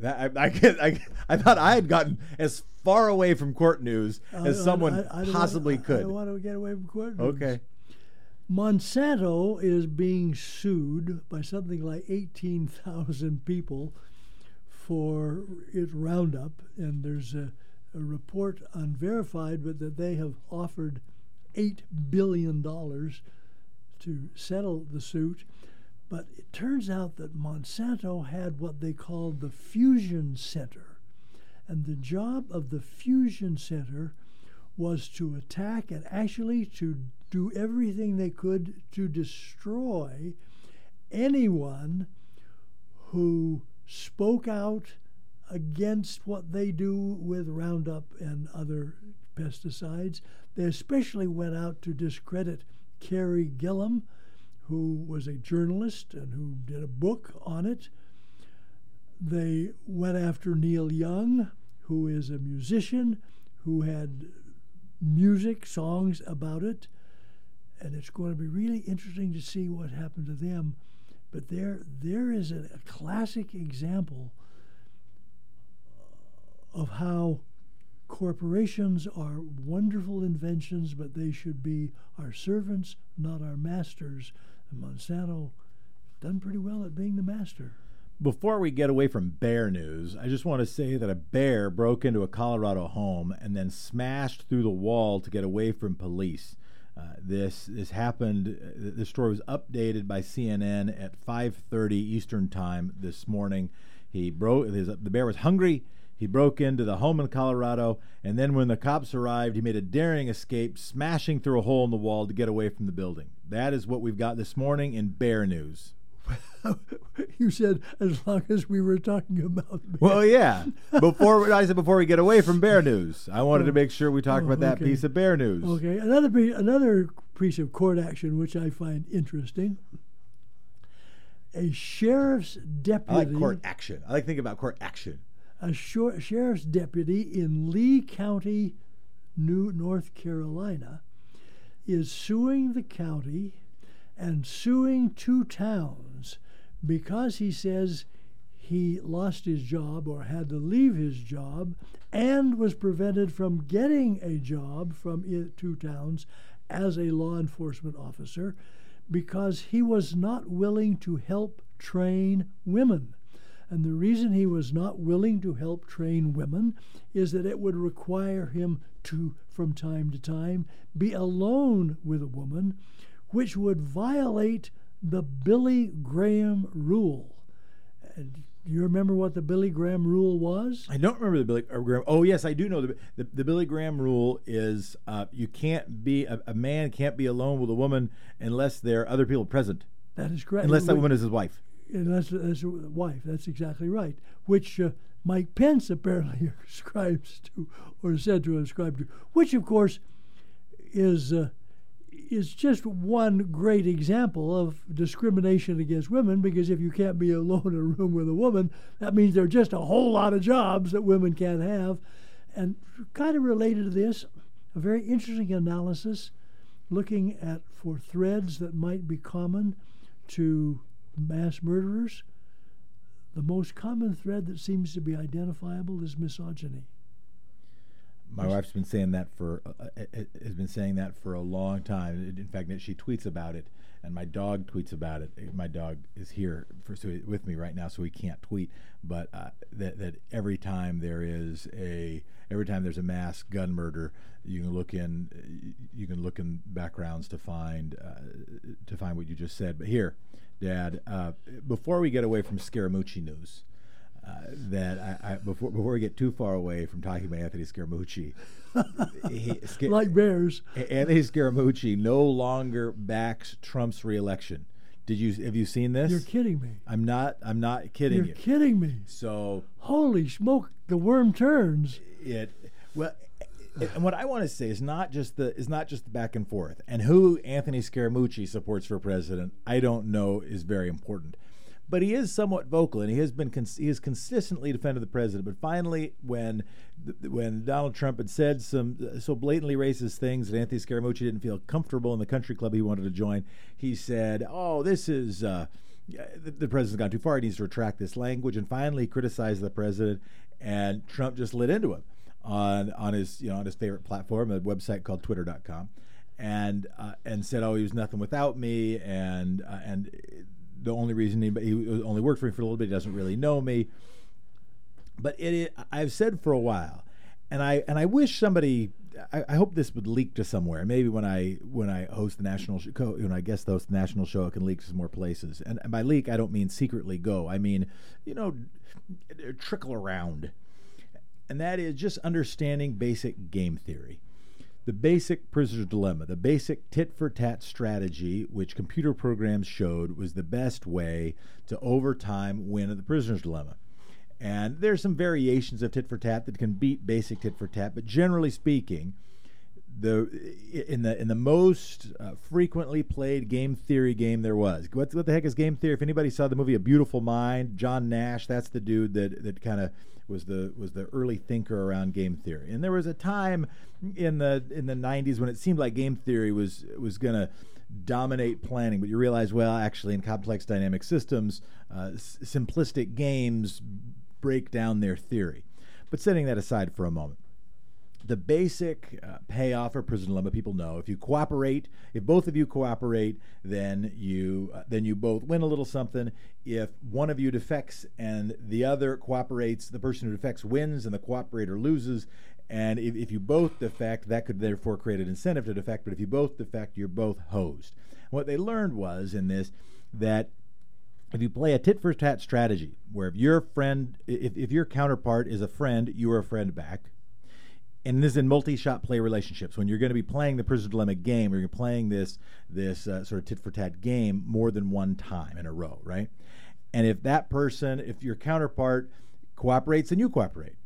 That I, I, I, I thought I had gotten as far away from court news as someone I- I don't possibly could. I don't want to get away from court news. okay. Monsanto is being sued by something like 18,000 people for its Roundup, and there's a, a report unverified, but that they have offered $8 billion to settle the suit. But it turns out that Monsanto had what they called the Fusion Center. And the job of the Fusion Center was to attack and actually to do everything they could to destroy anyone who spoke out against what they do with Roundup and other pesticides. They especially went out to discredit Carey Gillam, who was a journalist and who did a book on it. They went after Neil Young, who is a musician who had music, songs about it. And it's going to be really interesting to see what happened to them. But there, there is a, a classic example of how corporations are wonderful inventions, but they should be our servants, not our masters. And Monsanto done pretty well at being the master. Before we get away from bear news, I just want to say that a bear broke into a Colorado home and then smashed through the wall to get away from police. Uh, this this happened. Uh, this story was updated by CNN at 5:30 Eastern time this morning. He broke. His, the bear was hungry. He broke into the home in Colorado, and then when the cops arrived, he made a daring escape, smashing through a hole in the wall to get away from the building. That is what we've got this morning in bear news. you said as long as we were talking about. Well, yeah. Before I said before we get away from bear news, I wanted to oh. make sure we talked Oh, about that oh, okay. piece of bear news. Okay, another pe- another piece of court action which I find interesting. A sheriff's deputy. I like court action. I like thinking about court action. A sheriff's deputy in Lee County, New North Carolina, is suing the county and suing two towns because he says he lost his job or had to leave his job and was prevented from getting a job from two towns as a law enforcement officer because he was not willing to help train women. And the reason he was not willing to help train women is that it would require him to, from time to time, be alone with a woman, which would violate the Billy Graham rule. And do you remember what the Billy Graham rule was? I don't remember the Billy Graham. Oh yes, I do know the the, the Billy Graham rule is uh, you can't be a, a man can't be alone with a woman unless there are other people present, That is correct. unless that woman is his wife. Unless that's a wife. That's exactly right. Which uh, Mike Pence apparently ascribes to, or said to ascribe to. Which, of course, is uh, is just one great example of discrimination against women. Because if you can't be alone in a room with a woman, that means there are just a whole lot of jobs that women can't have. And kind of related to this, a very interesting analysis looking at for threads that might be common to mass murderers, the most common thread that seems to be identifiable is misogyny. My wife's been saying that for uh, uh, uh, has been saying that for a long time. In fact, she tweets about it, and my dog tweets about it. My dog is here for, so with me right now, so he can't tweet. But uh, that that every time there is a every time there's a mass gun murder, you can look in you can look in backgrounds to find uh, to find what you just said. But here, Dad, uh, before we get away from Scaramucci news. Uh, that I, I, before before we get too far away from talking about Anthony Scaramucci, he, like bears, Anthony Scaramucci no longer backs Trump's reelection. Did you have you seen this? You're kidding me. I'm not. I'm not kidding You're you. kidding me. So holy smoke, the worm turns. It well. and what I want to say is not just the is not just the back and forth, and who Anthony Scaramucci supports for president. I don't know is very important but he is somewhat vocal, and he has been cons- he has consistently defended the president. But finally, when when Donald Trump had said some uh, so blatantly racist things that Anthony Scaramucci didn't feel comfortable in the country club he wanted to join, he said, "Oh, this is." Uh, the, the president's gone too far. He needs to retract this language, and finally criticized the president. And Trump just lit into him on on his you know on his favorite platform, a website called Twitter.com, and uh, and said, "Oh, he was nothing without me," and uh, and the only reason he, only worked for me for a little bit. He doesn't really know me. But it, I've said for a while, and I and I wish somebody. I, I, hope this would leak to somewhere. Maybe when I when I host the national show, when I guest host the national show, it can leak to some more places. And, and by leak, I don't mean secretly go. I mean, you know, trickle around. And that is just understanding basic game theory the basic prisoner's dilemma, the basic tit for tat strategy, which computer programs showed was the best way to over time win at the prisoner's dilemma. And there's some variations of tit for tat that can beat basic tit for tat, but generally speaking, the in the in the most uh, frequently played game theory game there was. What, what the heck is game theory? If anybody saw the movie A Beautiful Mind, John Nash, that's the dude that that kind of was the was the early thinker around game theory. And there was a time in the in the 90s when it seemed like game theory was was going to dominate planning, but you realize, well, actually, in complex dynamic systems, uh, s- simplistic games break down their theory. But setting that aside for a moment, the basic uh, payoff for prison dilemma people know. If you cooperate if both of you cooperate then you uh, then you both win a little something. If one of you defects and the other cooperates the person who defects wins and the cooperator loses. And if, if you both defect that could therefore create an incentive to defect. But if you both defect you're both hosed. What they learned was in this that if you play a tit for tat strategy where if your friend if, if your counterpart is a friend you are a friend back and this is in multi-shot play relationships. When you're going to be playing the prisoner dilemma game or you're playing this this uh, sort of tit for tat game more than one time in a row right? And if that person if your counterpart cooperates then you cooperate.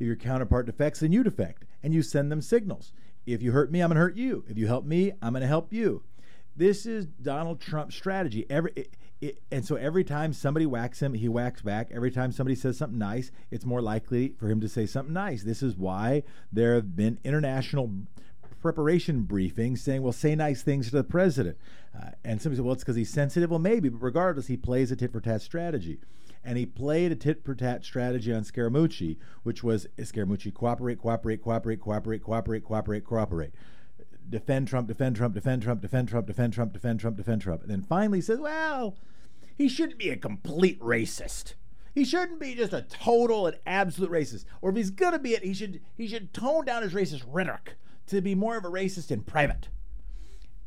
If your counterpart defects then you defect and you send them signals. If you hurt me i'm going to hurt you. If you help me i'm going to help you. This is Donald Trump's strategy. Every it, it, and so every time somebody whacks him, he whacks back. Every time somebody says something nice, it's more likely for him to say something nice. This is why there have been international preparation briefings saying, "Well, say nice things to the president." Uh, and somebody said, "Well, it's because he's sensitive." Well, maybe, but regardless, he plays a tit for tat strategy. And he played a tit for tat strategy on Scaramucci, which was Scaramucci cooperate, cooperate, cooperate, cooperate, cooperate, cooperate, cooperate defend Trump, defend Trump, defend Trump, defend Trump, defend Trump, defend Trump, defend Trump. And then finally says, well, he shouldn't be a complete racist. He shouldn't be just a total and absolute racist. Or if he's gonna be it, he should he should tone down his racist rhetoric to be more of a racist in private.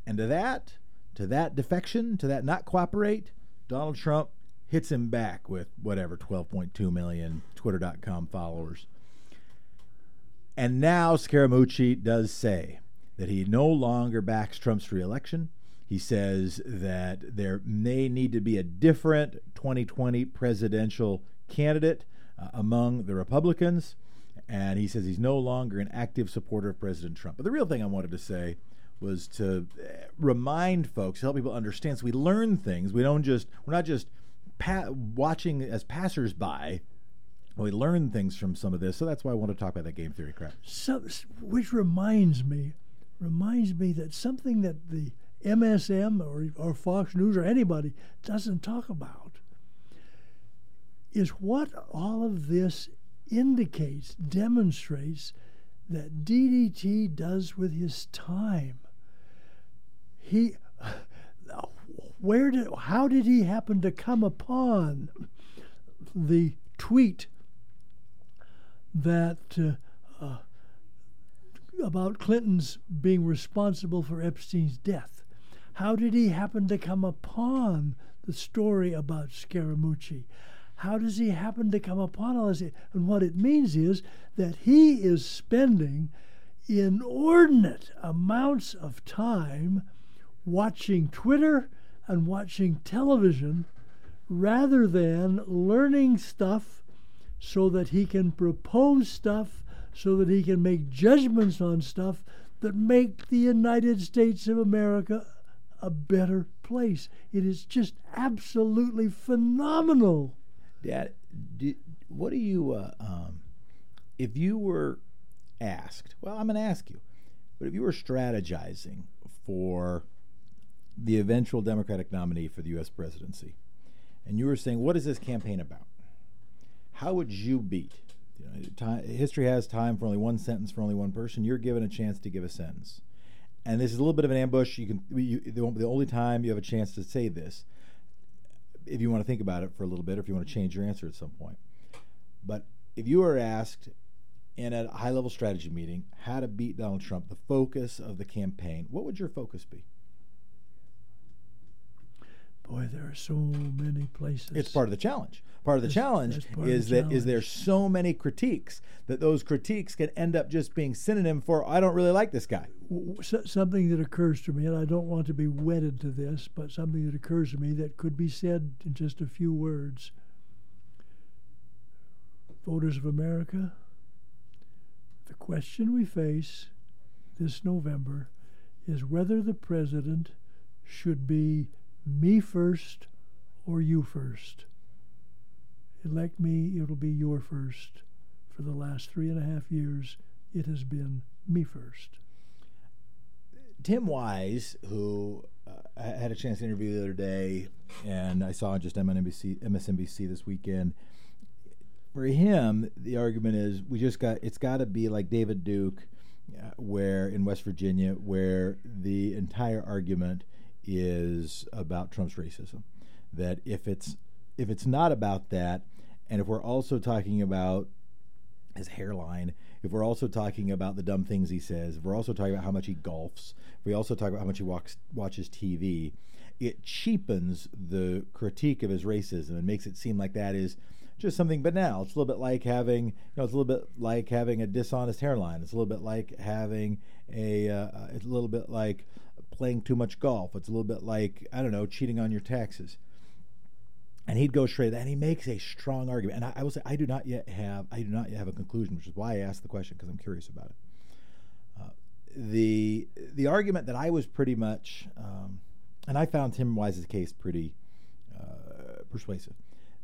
And to that, to that defection, to that not cooperate, Donald Trump hits him back with whatever 12.2 million twitter.com followers. And now Scaramucci does say that he no longer backs Trump's reelection. He says that there may need to be a different 2020 presidential candidate uh, among the Republicans. And he says he's no longer an active supporter of President Trump. But the real thing I wanted to say was to uh, remind folks, help people understand. So we learn things. We don't just, we're not just pa- watching as passersby. We learn things from some of this. So that's why I want to talk about that game theory crap. So, which reminds me reminds me that something that the MSM or, or Fox News or anybody doesn't talk about is what all of this indicates, demonstrates that DDT does with his time. He, where did, how did he happen to come upon the tweet that uh, uh, about Clinton's being responsible for Epstein's death. How did he happen to come upon the story about Scaramucci? how does he happen to come upon all this? And what it means is that he is spending inordinate amounts of time watching Twitter and watching television rather than learning stuff so that he can propose stuff, so that he can make judgments on stuff that make the United States of America a better place. It is just absolutely phenomenal. Dad, what do you, uh, um, if you were asked, well, I'm going to ask you, but if you were strategizing for the eventual Democratic nominee for the U.S. presidency, and you were saying, what is this campaign about? How would you beat? You know, time, history has time for only one sentence for only one person. You're given a chance to give a sentence, and this is a little bit of an ambush. You can you, the, the only time you have a chance to say this, if you want to think about it for a little bit, or if you want to change your answer at some point. But if you are asked in a high level strategy meeting how to beat Donald Trump, the focus of the campaign, what would your focus be? Boy, there are so many places. It's part of the challenge. Part of the challenge is the that is there so many critiques that those critiques can end up just being synonym for I don't really like this guy. something that occurs to me, and I don't want to be wedded to this, but something that occurs to me that could be said in just a few words. Voters of America, the question we face this November is whether the president should be me first or you first. Elect me, it'll be your first. For the last three and a half years, it has been me first. Tim Wise, who uh, I had a chance to interview the other day, and I saw just MSNBC, MSNBC this weekend. For him, the argument is we just got it's got to be like David Duke, uh, where in West Virginia, where the entire argument is about Trump's racism. That if it's if it's not about that, and if we're also talking about his hairline, if we're also talking about the dumb things he says, if we're also talking about how much he golfs, if we also talk about how much he walks, watches TV, it cheapens the critique of his racism and makes it seem like that is just something banal. It's a little bit like having, you know, it's a little bit like having a dishonest hairline. It's a little bit like having a, uh, it's a little bit like playing too much golf. It's a little bit like, I don't know, cheating on your taxes. And he'd go straight, and he makes a strong argument. And I, I will say, I do not yet have, I do not yet have a conclusion, which is why I asked the question because I'm curious about it. Uh, the the argument that I was pretty much, um, and I found Tim Wise's case pretty uh, persuasive.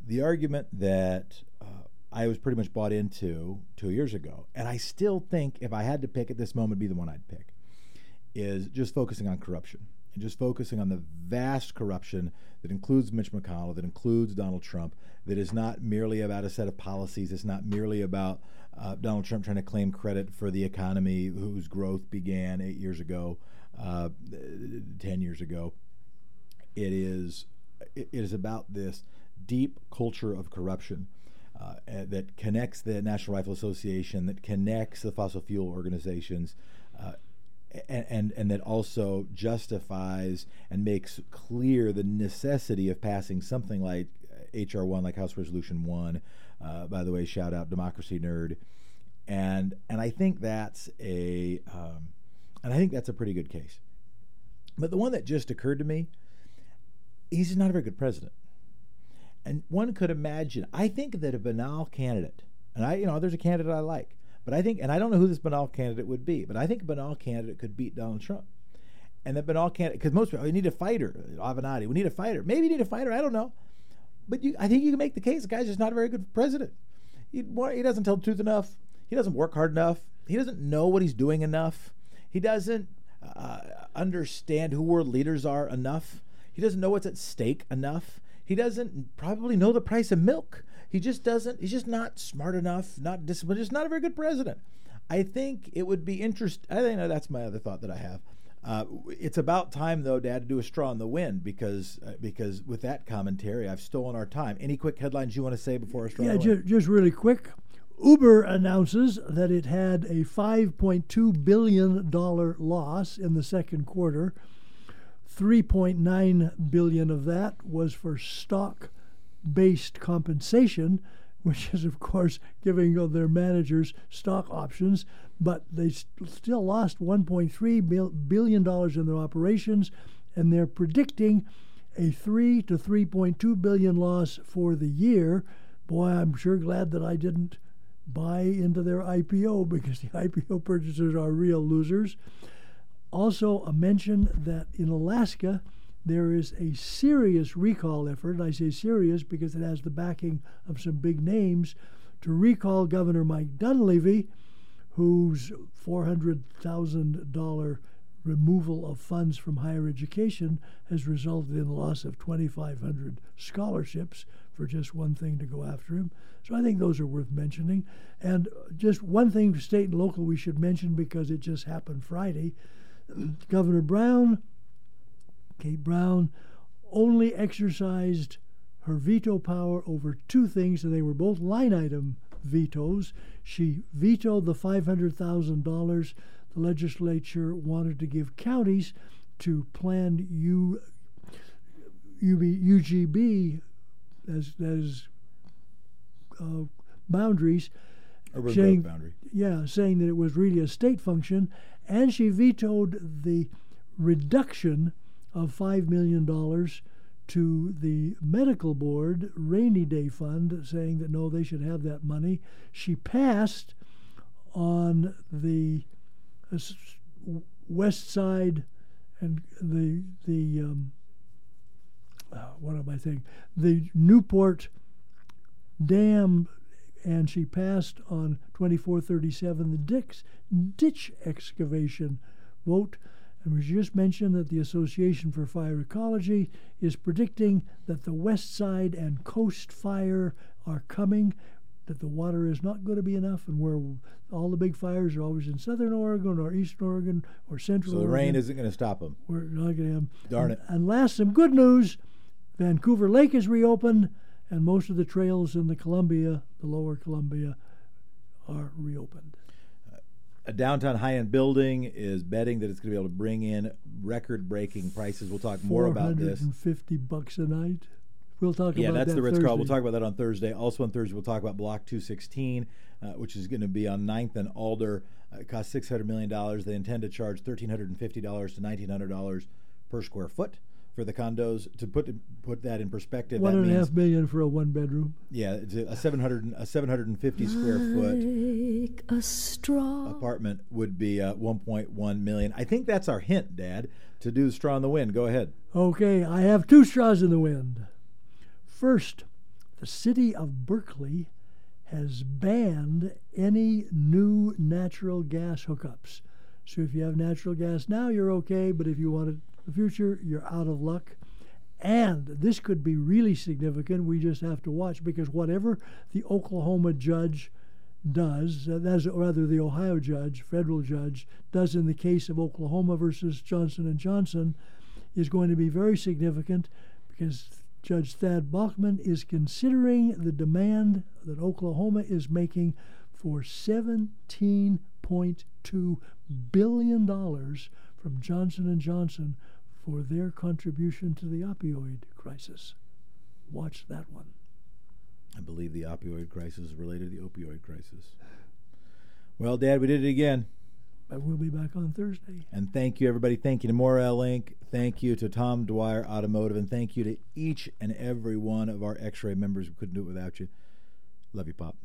The argument that uh, I was pretty much bought into two years ago, and I still think if I had to pick at this moment, be the one I'd pick is just focusing on corruption and just focusing on the vast corruption that includes Mitch McConnell, that includes Donald Trump, that is not merely about a set of policies. It's not merely about uh, Donald Trump trying to claim credit for the economy whose growth began eight years ago, uh, ten years ago. It is it is about this deep culture of corruption. Uh, that connects the National Rifle Association, that connects the fossil fuel organizations, uh, and, and, and that also justifies and makes clear the necessity of passing something like HR one, like House Resolution one. Uh, by the way, shout out Democracy Nerd, and and I think that's a um, and I think that's a pretty good case. But the one that just occurred to me, he's not a very good president. And one could imagine, I think that a banal candidate, and I, you know, there's a candidate I like, but I think, and I don't know who this banal candidate would be, but I think a banal candidate could beat Donald Trump. And that banal candidate, because most people, you need a fighter, Avenatti, we need a fighter. Maybe you need a fighter, I don't know. But you, I think you can make the case the guy's just not a very good president. He, he doesn't tell the truth enough. He doesn't work hard enough. He doesn't know what he's doing enough. He doesn't uh, understand who world leaders are enough. He doesn't know what's at stake enough. He doesn't probably know the price of milk. He just doesn't. He's just not smart enough, not disciplined. Just not a very good president. I think it would be interesting. I think that's my other thought that I have. Uh, it's about time, though, Dad, to do a straw in the wind because uh, because with that commentary, I've stolen our time. Any quick headlines you want to say before I straw? Yeah, ju- just really quick. Uber announces that it had a 5.2 billion dollar loss in the second quarter. 3.9 billion of that was for stock based compensation, which is, of course, giving their managers stock options. But they st- still lost $1.3 billion in their operations, and they're predicting a 3 to 3.2 billion loss for the year. Boy, I'm sure glad that I didn't buy into their IPO because the IPO purchasers are real losers. Also, a mention that in Alaska, there is a serious recall effort. And I say serious because it has the backing of some big names to recall Governor Mike Dunleavy, whose $400,000 removal of funds from higher education has resulted in the loss of 2,500 scholarships for just one thing to go after him. So I think those are worth mentioning. And just one thing, state and local, we should mention because it just happened Friday. Governor Brown, Kate Brown, only exercised her veto power over two things, and they were both line item vetoes. She vetoed the $500,000 the legislature wanted to give counties to plan U, UB, UGB as, as uh, boundaries. Urban saying, boundary. Yeah, saying that it was really a state function. And she vetoed the reduction of $5 million to the medical board rainy day fund, saying that no, they should have that money. She passed on the uh, west side and the the um, uh, what am I saying? The Newport Dam, and she passed on 2437 the Dix ditch excavation vote. And we just mentioned that the Association for Fire Ecology is predicting that the west side and coast fire are coming that the water is not going to be enough, and where all the big fires are always in southern Oregon or eastern Oregon or central. Oregon. So the Oregon. rain isn't going to stop them. We're not going to have. Darn and, it. And last, some good news: Vancouver Lake is reopened, and most of the trails in the Columbia, the Lower Columbia, are reopened. A downtown high-end building is betting that it's going to be able to bring in record-breaking prices. We'll talk more about this. 450 bucks a night. We'll talk yeah, about that's that the Ritz Carlton. We'll talk about that on Thursday. Also on Thursday, we'll talk about Block 216, uh, which is going to be on 9th and Alder. Uh, it costs $600 million. They intend to charge $1,350 to $1,900 per square foot for the condos. To put put that in perspective, One that and a half million for a one bedroom. yeah, it's a 700 a 750 square foot a straw. apartment would be uh, 1.1 million. I think that's our hint, Dad, to do the straw in the wind. Go ahead. Okay, I have two straws in the wind. First, the city of Berkeley has banned any new natural gas hookups. So if you have natural gas now, you're okay, but if you want it in the future, you're out of luck. And this could be really significant. We just have to watch because whatever the Oklahoma judge does, uh, that's rather the Ohio judge, federal judge, does in the case of Oklahoma versus Johnson and Johnson, is going to be very significant because Judge Thad Balkman is considering the demand that Oklahoma is making for $17.2 billion from Johnson and Johnson for their contribution to the opioid crisis. Watch that one. I believe the opioid crisis is related to the opioid crisis. Well, Dad, we did it again. But we'll be back on Thursday. And thank you, everybody. Thank you to Morel Inc. Thank you to Tom Dwyer Automotive. And thank you to each and every one of our X ray members. We couldn't do it without you. Love you, Pop.